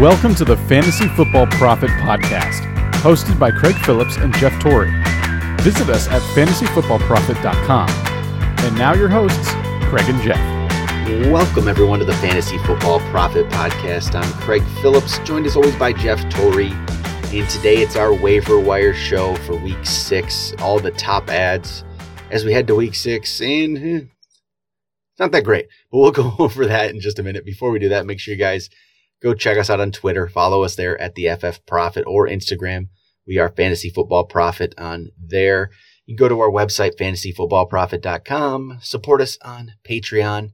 Welcome to the Fantasy Football Prophet Podcast, hosted by Craig Phillips and Jeff Torrey. Visit us at fantasyfootballprophet.com. And now your hosts, Craig and Jeff. Welcome, everyone, to the Fantasy Football Prophet Podcast. I'm Craig Phillips, joined as always by Jeff Torrey. And today it's our waiver wire show for week six. All the top ads as we head to week six. And eh, it's not that great, but we'll go over that in just a minute. Before we do that, make sure you guys go check us out on Twitter. Follow us there at the FF Prophet or Instagram. We are Fantasy Football Prophet on there. You can go to our website, fantasyfootballprophet.com. Support us on Patreon,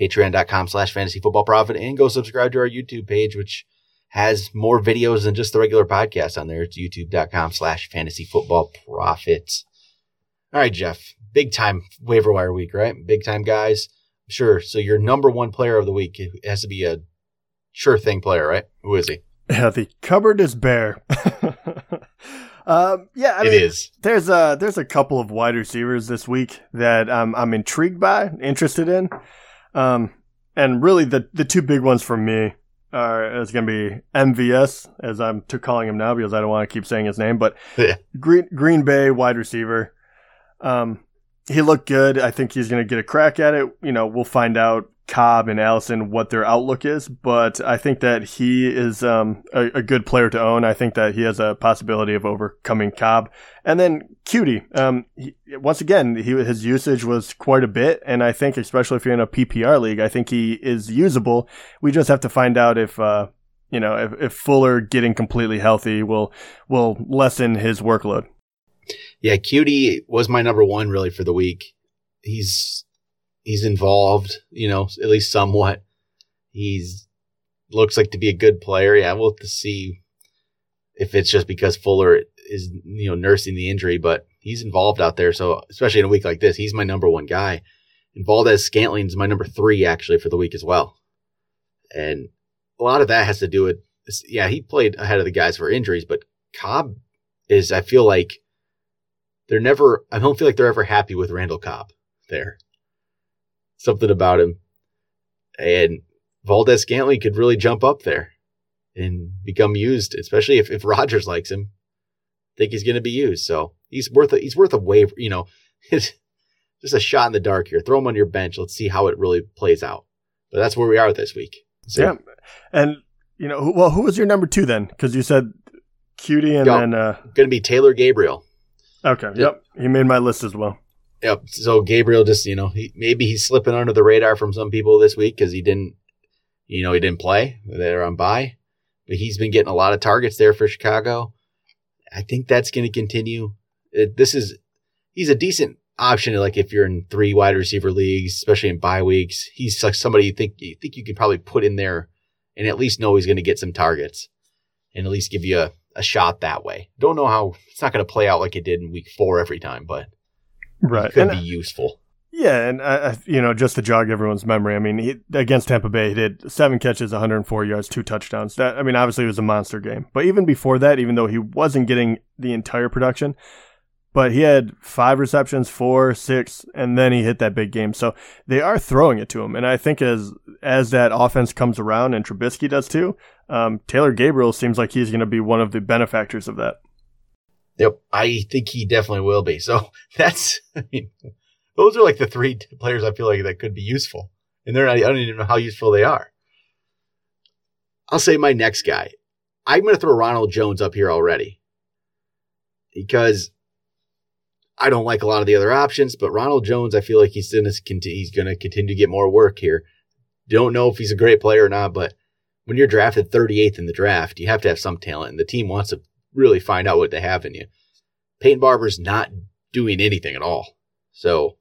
patreon.com slash fantasyfootballprophet, and go subscribe to our YouTube page, which has more videos than just the regular podcast on there. It's youtube.com slash fantasyfootballprofit. All right, Jeff, big time waiver wire week, right? Big time guys. Sure. So your number one player of the week has to be a sure thing player, right? Who is he? Yeah, the cupboard is bare. um, yeah, I It mean, is. there's a there's a couple of wide receivers this week that um, I'm intrigued by, interested in, um, and really the the two big ones for me are is going to be MVS as I'm t- calling him now because I don't want to keep saying his name, but Yeah. Green Green Bay wide receiver. Um, he looked good. I think he's going to get a crack at it. You know, we'll find out Cobb and Allison what their outlook is, but I think that he is um, a, a good player to own. I think that he has a possibility of overcoming Cobb. And then Coutee, um, he, once again, he, his usage was quite a bit, and I think especially if you're in a PPR league, I think he is usable. We just have to find out if. Uh, you know, if, if Fuller getting completely healthy will will lessen his workload. Yeah, Coutee was my number one really for the week. He's he's involved, you know, at least somewhat. He's looks like to be a good player. Yeah, we'll have to see if it's just because Fuller is you know nursing the injury, but he's involved out there. So especially in a week like this, he's my number one guy. And Valdes Scantling's my number three actually for the week as well. And a lot of that has to do with yeah, he played ahead of the guys for injuries, but Cobb is I feel like they're never I don't feel like they're ever happy with Randall Cobb there. Something about him. And Valdes Scantling could really jump up there and become used, especially if, if Rodgers likes him. I think he's gonna be used. So he's worth a he's worth a waiver, you know, it's just a shot in the dark here. Throw him on your bench. Let's see how it really plays out. But that's where we are this week. So Yeah, and you know, well, who was your number two then? Because you said Coutee, and Yeah. then uh, gonna be Taylor Gabriel. okay, yep, he made my list as well. Yep. So Gabriel just, you know, he, maybe he's slipping under the radar from some people this week because he didn't, you know, he didn't play. They're on bye, but he's been getting a lot of targets there for Chicago. I think that's going to continue. It, this is, he's a decent option. Like if you're in three wide receiver leagues, especially in bye weeks, he's like somebody you think, you think you can probably put in there and at least know he's going to get some targets and at least give you a, a shot that way. Don't know how it's not going to play out like it did in week four every time, but Right, could and be useful. yeah, and I, I, you know, just to jog everyone's memory, I mean, he, against Tampa Bay, he did seven catches, 104 yards, two touchdowns. That I mean, obviously, it was a monster game. But even before that, even though he wasn't getting the entire production, but he had five receptions, four, six, and then he hit that big game. So they are throwing it to him, and I think as as that offense comes around, and Trubisky does too, um, Taylor Gabriel seems like he's going to be one of the benefactors of that. Yep, I think he definitely will be. So that's, I mean, those are like the three players I feel like that could be useful, and they're not. I don't even know how useful they are. I'll say my next guy. I'm going to throw Ronald Jones up here already because I don't like a lot of the other options, but Ronald Jones, I feel like he's going to continue. He's going to continue to get more work here. Don't know if he's a great player or not, but when you're drafted 38th in the draft, you have to have some talent, and the team wants to really find out what they have in you. Peyton Barber's not doing anything at all. So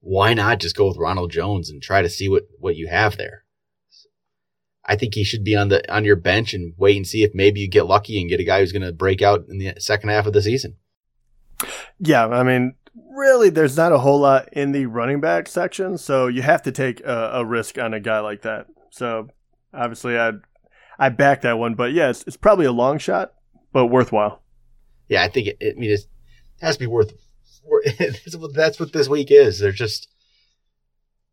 why not just go with Ronald Jones and try to see what, what you have there? I think he should be on the on your bench and wait and see if maybe you get lucky and get a guy who's going to break out in the second half of the season. Yeah, I mean, really, there's not a whole lot in the running back section, so you have to take a, a risk on a guy like that. So obviously, I I back that one, but yeah, it's, it's probably a long shot, but worthwhile. Yeah, I think it, it I mean it has to be worth. wor- That's what this week is. They're just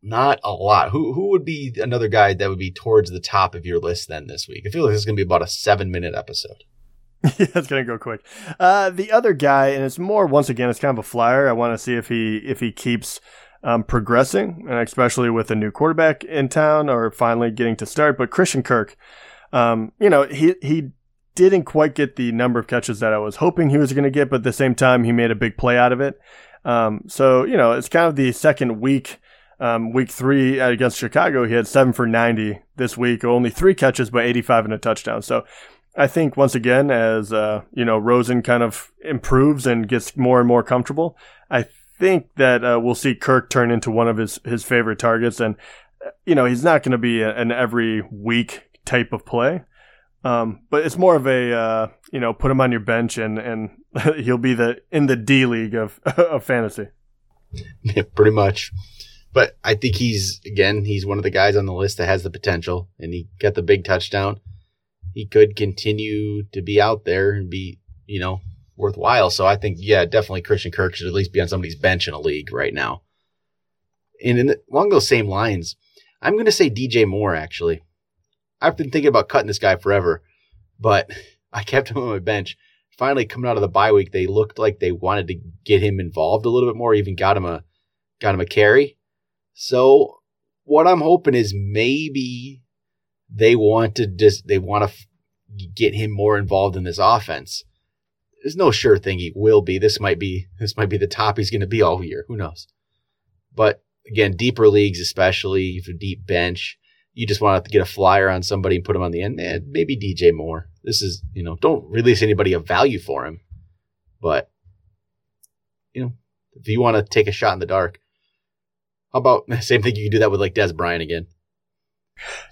not a lot. Who who would be another guy that would be towards the top of your list then this week? I feel like this is going to be about a seven minute episode. yeah, it's gonna go quick. Uh, the other guy, and it's more once again, it's kind of a flyer. I want to see if he if he keeps um, progressing, and especially with a new quarterback in town or finally getting to start. But Christian Kirk, um, you know, he he didn't quite get the number of catches that I was hoping he was going to get, but at the same time, he made a big play out of it. Um, so you know, it's kind of the second week. Um, week three against Chicago, he had seven for 90 this week, only three catches, but 85 and a touchdown. So I think once again, as uh, you know, Rosen kind of improves and gets more and more comfortable, I think that uh, we'll see Kirk turn into one of his his favorite targets. And uh, you know, he's not going to be an every week type of play, um, but it's more of a uh, you know, put him on your bench and and he'll be the in the D league of of fantasy. Yeah, pretty much. But I think he's again, he's one of the guys on the list that has the potential, and he got the big touchdown he could continue to be out there and be, you know, worthwhile. So I think, yeah, definitely Christian Kirk should at least be on somebody's bench in a league right now. And in the, along those same lines, I'm going to say DJ Moore, actually. I've been thinking about cutting this guy forever, but I kept him on my bench. Finally, coming out of the bye week, they looked like they wanted to get him involved a little bit more, even got him a, got him a carry. So what I'm hoping is maybe they want to just they want to f- get him more involved in this offense. There's no sure thing he will be. This might be this might be the top he's going to be all year. Who knows? But again, deeper leagues, especially if a deep bench, you just want to get a flyer on somebody and put him on the end. Eh, maybe DJ Moore. This is you know don't release anybody of value for him, but you know if you want to take a shot in the dark, how about same thing you can do that with like Dez Bryant again.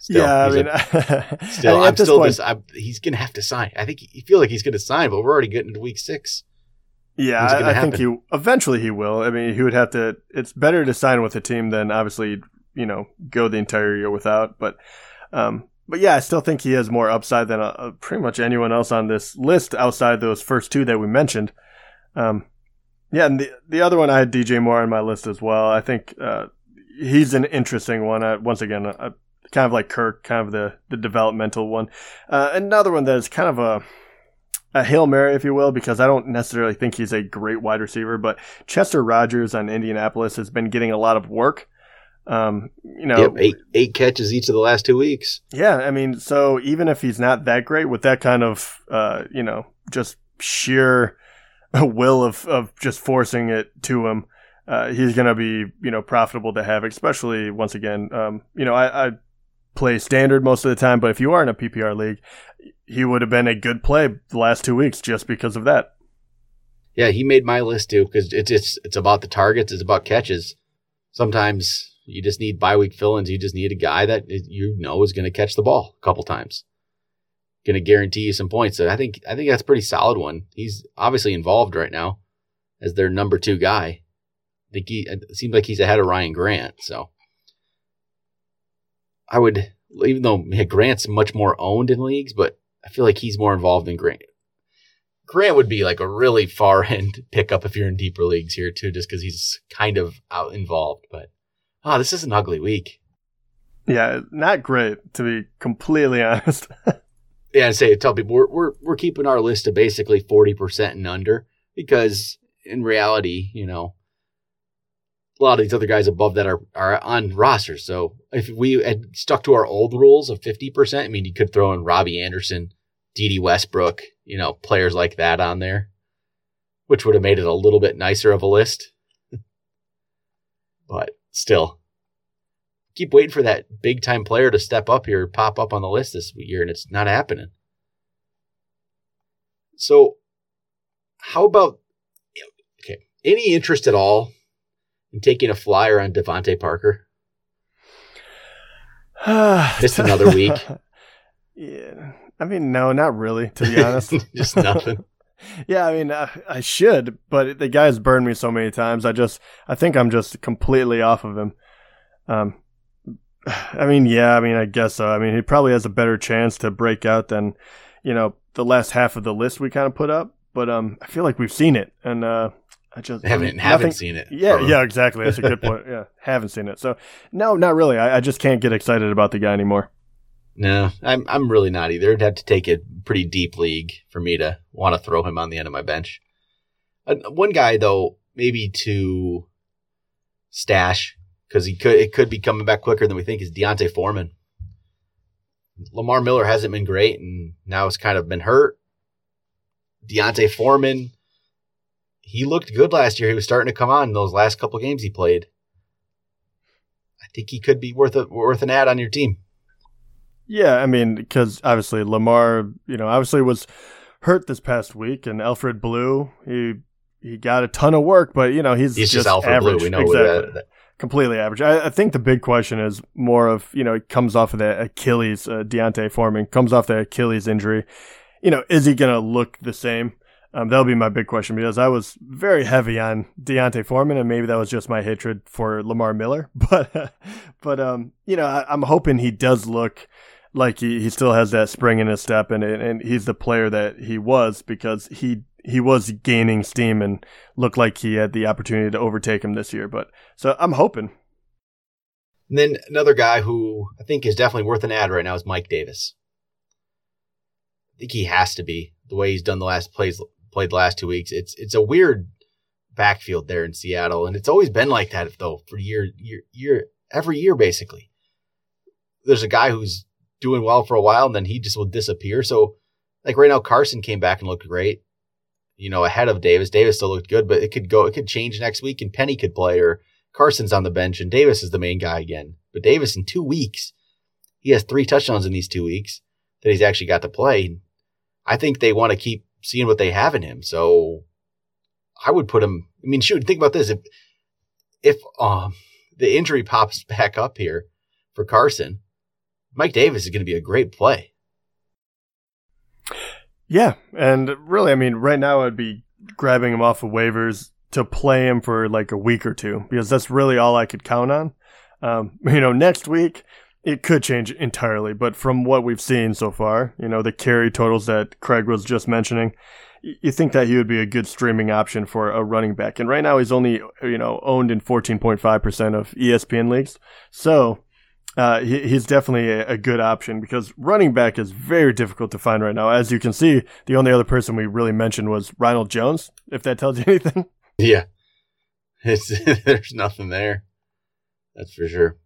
Still, yeah, I mean, a, still, I mean, I'm still point, just, I'm, he's going to have to sign. I think he feel like he's going to sign, but we're already getting into week six. Yeah, I, I think he eventually he will. I mean, he would have to. It's better to sign with a team than obviously you know go the entire year without. But, um, but yeah, I still think he has more upside than uh, pretty much anyone else on this list outside those first two that we mentioned. Um, yeah, and the the other one I had DJ Moore on my list as well. I think uh, he's an interesting one. Once again, I, kind of like Kirk, kind of the, the developmental one. Uh, another one that is kind of a a hail mary, if you will, because I don't necessarily think he's a great wide receiver, but Chester Rogers on Indianapolis has been getting a lot of work. Um, you know, yep, eight eight catches each of the last two weeks. Yeah, I mean, so even if he's not that great with that kind of, uh, you know, just sheer will of of just forcing it to him, uh, he's going to be you know profitable to have, especially once again. Um, you know, I, I play standard most of the time, but if you are in a PPR league, he would have been a good play the last two weeks just because of that. Yeah, he made my list too because it's it's it's about the targets, it's about catches. Sometimes you just need bye week fill-ins. You just need a guy that you know is going to catch the ball a couple times, going to guarantee you some points. So I think I think that's a pretty solid one. He's obviously involved right now as their number two guy. I think he it seems like he's ahead of Ryan Grant. So I would, even though Grant's much more owned in leagues, but I feel like he's more involved than Grant. Grant would be like a really far end pickup if you're in deeper leagues here too, just because he's kind of out involved. But oh, this is an ugly week. Yeah, not great to be completely honest. yeah, and say tell people we're we're we're keeping our list to basically forty percent and under because in reality, you know, a lot of these other guys above that are are on rosters. So if we had stuck to our old rules of 50%, I mean, you could throw in Robbie Anderson, Dede Westbrook, you know, players like that on there, which would have made it a little bit nicer of a list. but still, keep waiting for that big time player to step up here, pop up on the list this year, and it's not happening. So, how about okay? Any interest at all in taking a flyer on DeVante Parker? Missed another week. yeah. I mean, no, not really, to be honest. just nothing. yeah, I mean, uh, I should, but the guy's burned me so many times. I just, I think I'm just completely off of him. Um, I mean, yeah, I mean, I guess so. I mean, he probably has a better chance to break out than, you know, the last half of the list we kind of put up. But um, I feel like we've seen it, and uh, I just I haven't haven't seen it. Yeah, yeah, exactly. That's a good point. Yeah, haven't seen it. So no, not really. I, I just can't get excited about the guy anymore. No, I'm I'm really not either. It'd have to take a pretty deep league for me to want to throw him on the end of my bench. Uh, one guy though, maybe to stash because he could it could be coming back quicker than we think is D'Onta Foreman. Lamar Miller hasn't been great, and now it's kind of been hurt. D'Onta Foreman, he looked good last year. He was starting to come on in those last couple games he played. I think he could be worth a worth an ad on your team. Yeah, I mean, because obviously Lamar, you know, obviously was hurt this past week, and Alfred Blue, he he got a ton of work, but you know he's, He's just, just, Alfred average. Blue. We know exactly. that, completely average. I, I think the big question is more of you know it comes off of the Achilles. Uh, D'Onta Foreman comes off the Achilles injury. You know, is he going to look the same? Um, that'll be my big question because I was very heavy on D'Onta Foreman, and maybe that was just my hatred for Lamar Miller. But, but um, you know, I, I'm hoping he does look like he, he still has that spring in his step, and and he's the player that he was because he he was gaining steam and looked like he had the opportunity to overtake him this year. But so I'm hoping. And then another guy who I think is definitely worth an ad right now is Mike Davis. I think he has to be the way he's done the last plays played the last two weeks. It's it's a weird backfield there in Seattle, and it's always been like that though for year year year every year basically. There's a guy who's doing well for a while, and then he just will disappear. So, like right now, Carson came back and looked great. You know, ahead of Davis. Davis still looked good, but it could go. It could change next week, and Penny could play, or Carson's on the bench, and Davis is the main guy again. But Davis in two weeks, he has three touchdowns in these two weeks that he's actually got to play. I think they want to keep seeing what they have in him. So I would put him. I mean, shoot, think about this: if if um the injury pops back up here for Carson, Mike Davis is going to be a great play. Yeah, and really, I mean, right now I'd be grabbing him off of waivers to play him for like a week or two because that's really all I could count on. Um, you know, next week it could change entirely, but from what we've seen so far, you know, the carry totals that Craig was just mentioning, you think that he would be a good streaming option for a running back. And right now he's only, you know, owned in 14.5% of ESPN leagues. So, uh, he, he's definitely a, a good option because running back is very difficult to find right now. As you can see, the only other person we really mentioned was Ronald Jones, if that tells you anything. Yeah, it's there's nothing there. That's for sure.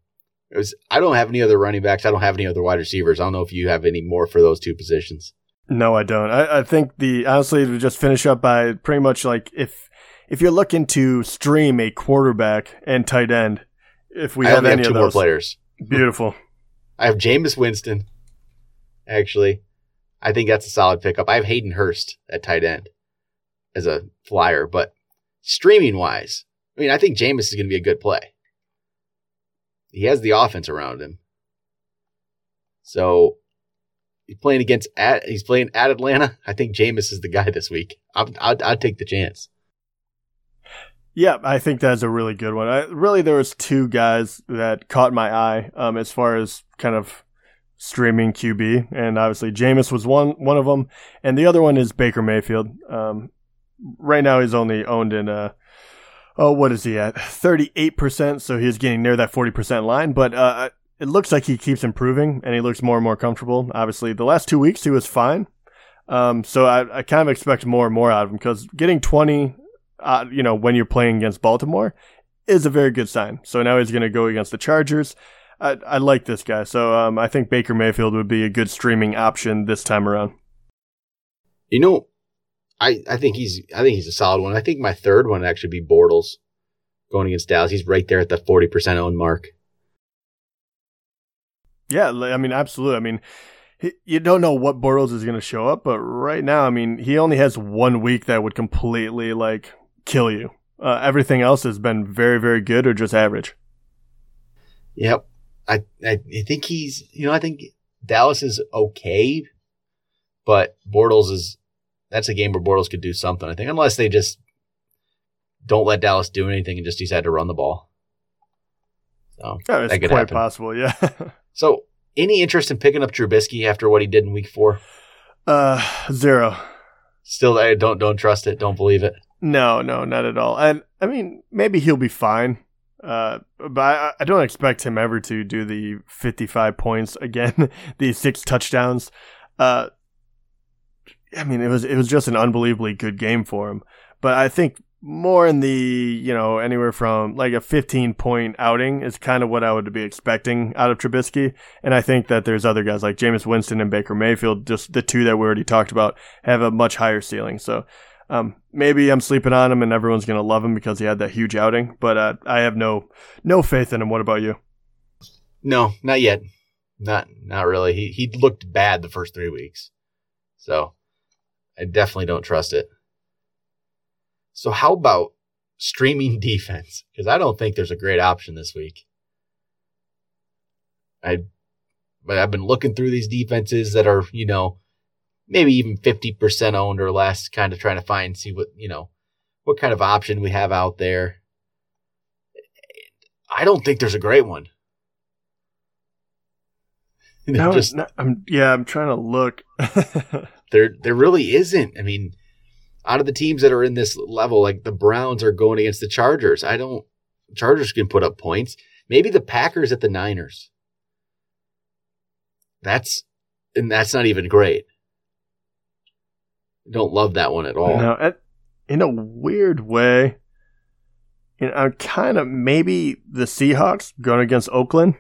It was. I don't have any other running backs. I don't have any other wide receivers. I don't know if you have any more for those two positions. No, I don't. I, I think the honestly to just finish up by pretty much like if if you're looking to stream a quarterback and tight end, if we I have only have any two of more those, players. Beautiful. I have Jameis Winston. Actually, I think that's a solid pickup. I have Hayden Hurst at tight end as a flyer, but streaming wise, I mean, I think Jameis is going to be a good play. He has the offense around him. So he's playing against at he's playing at Atlanta. I think Jameis is the guy this week. I'll, I'll take the chance. Yeah, I think that's a really good one. I, really, there was two guys that caught my eye um, as far as kind of streaming QB, and obviously Jameis was one one of them, and the other one is Baker Mayfield. Um, right now, he's only owned in a oh, what is he at? Thirty eight percent, so he's getting near that forty percent line, but. Uh, it looks like he keeps improving and he looks more and more comfortable. Obviously, the last two weeks he was fine. Um, so I, I kind of expect more and more out of him because getting 20 uh, you know, when you're playing against Baltimore is a very good sign. So now he's going to go against the Chargers. I, I like this guy. So um, I think Baker Mayfield would be a good streaming option this time around. You know, I, I think he's I think he's a solid one. I think my third one would actually be Bortles going against Dallas. He's right there at the forty percent owned mark. Yeah, I mean, absolutely. I mean, you don't know what Bortles is going to show up, but right now, I mean, he only has one week that would completely like kill you. Uh, everything else has been very, very good or just average. Yep. I, I think he's you know I think Dallas is okay, but Bortles is that's a game where Bortles could do something. I think unless they just don't let Dallas do anything and just decide to run the ball. So Yeah, that could quite happen. possible. Yeah. So any interest in picking up Trubisky after what he did in Week Four? uh, zero. Still, I don't don't trust it. Don't believe it. No, no, not at all. And I mean, maybe he'll be fine. Uh, but I, I don't expect him ever to do the 55 points again, the six touchdowns. Uh, I mean, it was it was just an unbelievably good game for him. But I think more in the you know anywhere from like a 15 point outing is kind of what I would be expecting out of Trubisky. And I think that there's other guys like Jameis Winston and Baker Mayfield, just the two that we already talked about, have a much higher ceiling. So um, maybe I'm sleeping on him and everyone's gonna love him because he had that huge outing. But uh, I have no no faith in him. What about you? No, not yet. Not not really. He he looked bad the first three weeks, so I definitely don't trust it. So how about streaming defense? Because I don't think there's a great option this week. I, but I've been looking through these defenses that are, you know, maybe even 50% owned or less, kind of trying to find, see what, you know, what kind of option we have out there. I don't think there's a great one. No, just, no, I'm, yeah, I'm trying to look. there, there really isn't. I mean, out of the teams that are in this level, like the Browns are going against the Chargers. I don't, Chargers can put up points. Maybe the Packers at the Niners. That's, and that's not even great. Don't love that one at all. No, in a weird way, you know, I'm kind of maybe the Seahawks going against Oakland.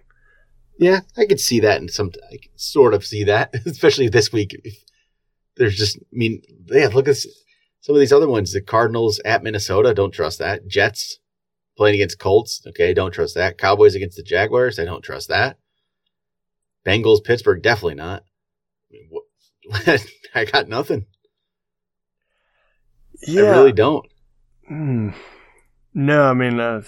Yeah, I could see that, and some I sort of see that, especially this week. There's just, I mean, yeah, look at some of these other ones. The Cardinals at Minnesota, don't trust that. Jets playing against Colts, okay, don't trust that. Cowboys against the Jaguars, I don't trust that. Bengals, Pittsburgh, definitely not. I got nothing. Yeah. I really don't. Mm. No, I mean, uh,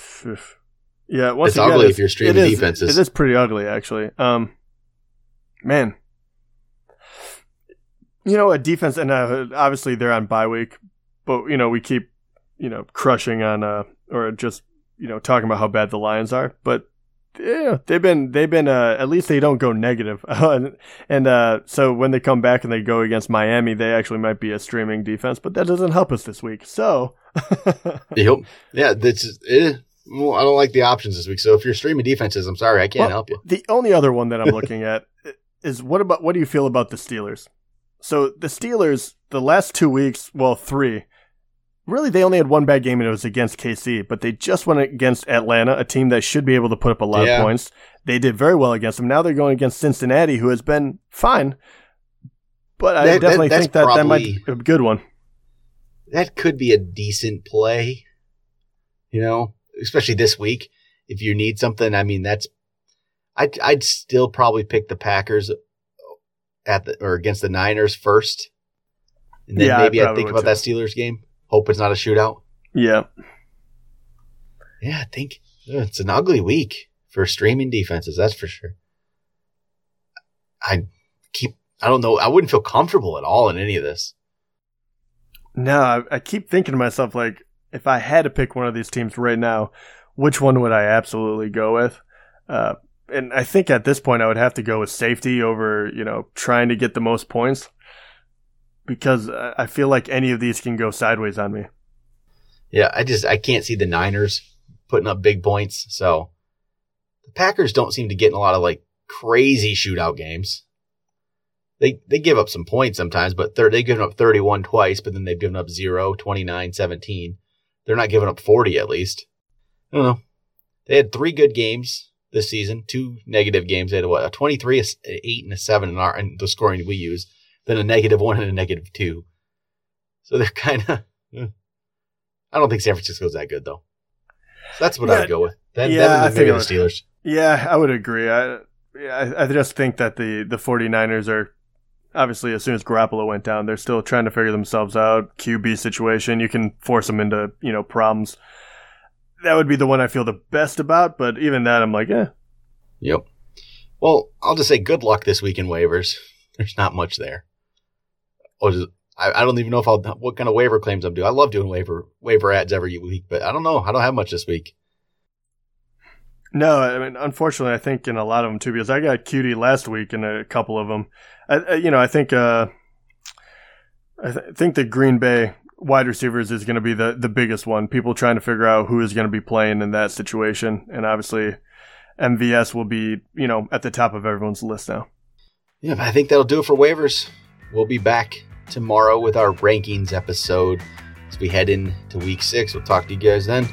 yeah. Once it's ugly if you're streaming it is, defenses. It is pretty ugly, actually. Um, man, you know, a defense, and uh, obviously they're on bye week, but you know we keep you know crushing on uh or just you know talking about how bad the Lions are, but yeah, they've been they've been uh, at least they don't go negative. and uh, so when they come back and they go against Miami, they actually might be a streaming defense, but that doesn't help us this week. So yep, yeah, that's eh, well, I don't like the options this week. So if you're streaming defenses, I'm sorry, I can't well, help you. The only other one that I'm looking at is what about what do you feel about the Steelers? So the Steelers, the last two weeks, well, three, really they only had one bad game and it was against KC, but they just went against Atlanta, a team that should be able to put up a lot yeah. of points. They did very well against them. Now they're going against Cincinnati, who has been fine. But I that, definitely that, think that probably, that might be a good one. That could be a decent play, you know, especially this week. If you need something, I mean, that's I'd I'd still probably pick the Packers at the or against the Niners first, and then yeah, maybe I'd think about too. that Steelers game. Hope it's not a shootout. Yeah. Yeah, I think it's an ugly week for streaming defenses. That's for sure. I keep, I don't know, I wouldn't feel comfortable at all in any of this. No, I, I keep thinking to myself, like, if I had to pick one of these teams right now, which one would I absolutely go with? Uh, and I think at this point I would have to go with safety over, you know, trying to get the most points because I feel like any of these can go sideways on me. Yeah, I just I can't see the Niners putting up big points. So the Packers don't seem to get in a lot of like crazy shootout games. They they give up some points sometimes, but they're they've given up 31 twice, but then they've given up 0, 29, 17. They're not giving up 40 at least. I don't know. They had three good games this season, two negative games. They had what, a 23, a 8, and a 7 in, our, in the scoring we use then a negative one and a negative two. So they're kind of. Eh. I don't think San Francisco's that good though. So that's what yeah, I'd go with. Then, yeah, then maybe the Steelers. Yeah, I would agree. I, yeah, I just think that the the 49ers are obviously as soon as Garoppolo went down, they're still trying to figure themselves out. QB situation, you can force them into you know problems. That would be the one I feel the best about, but even that, I'm like, yeah. Yep. Well, I'll just say good luck this week in waivers. There's not much there Oh, just, I, I don't even know if I'll what kind of waiver claims I'm doing. I love doing waiver waiver ads every week, but I don't know. I don't have much this week. No, I mean, unfortunately, I think in a lot of them too, because I got Coutee last week in a couple of them. I, I you know, I think, uh, I th- think the Green Bay wide receivers is going to be the the biggest one. People trying to figure out who is going to be playing in that situation, and obviously, MVS will be you know at the top of everyone's list now. Yeah, I think that'll do it for waivers. We'll be back tomorrow with our rankings episode as we head into week six. We'll talk to you guys then.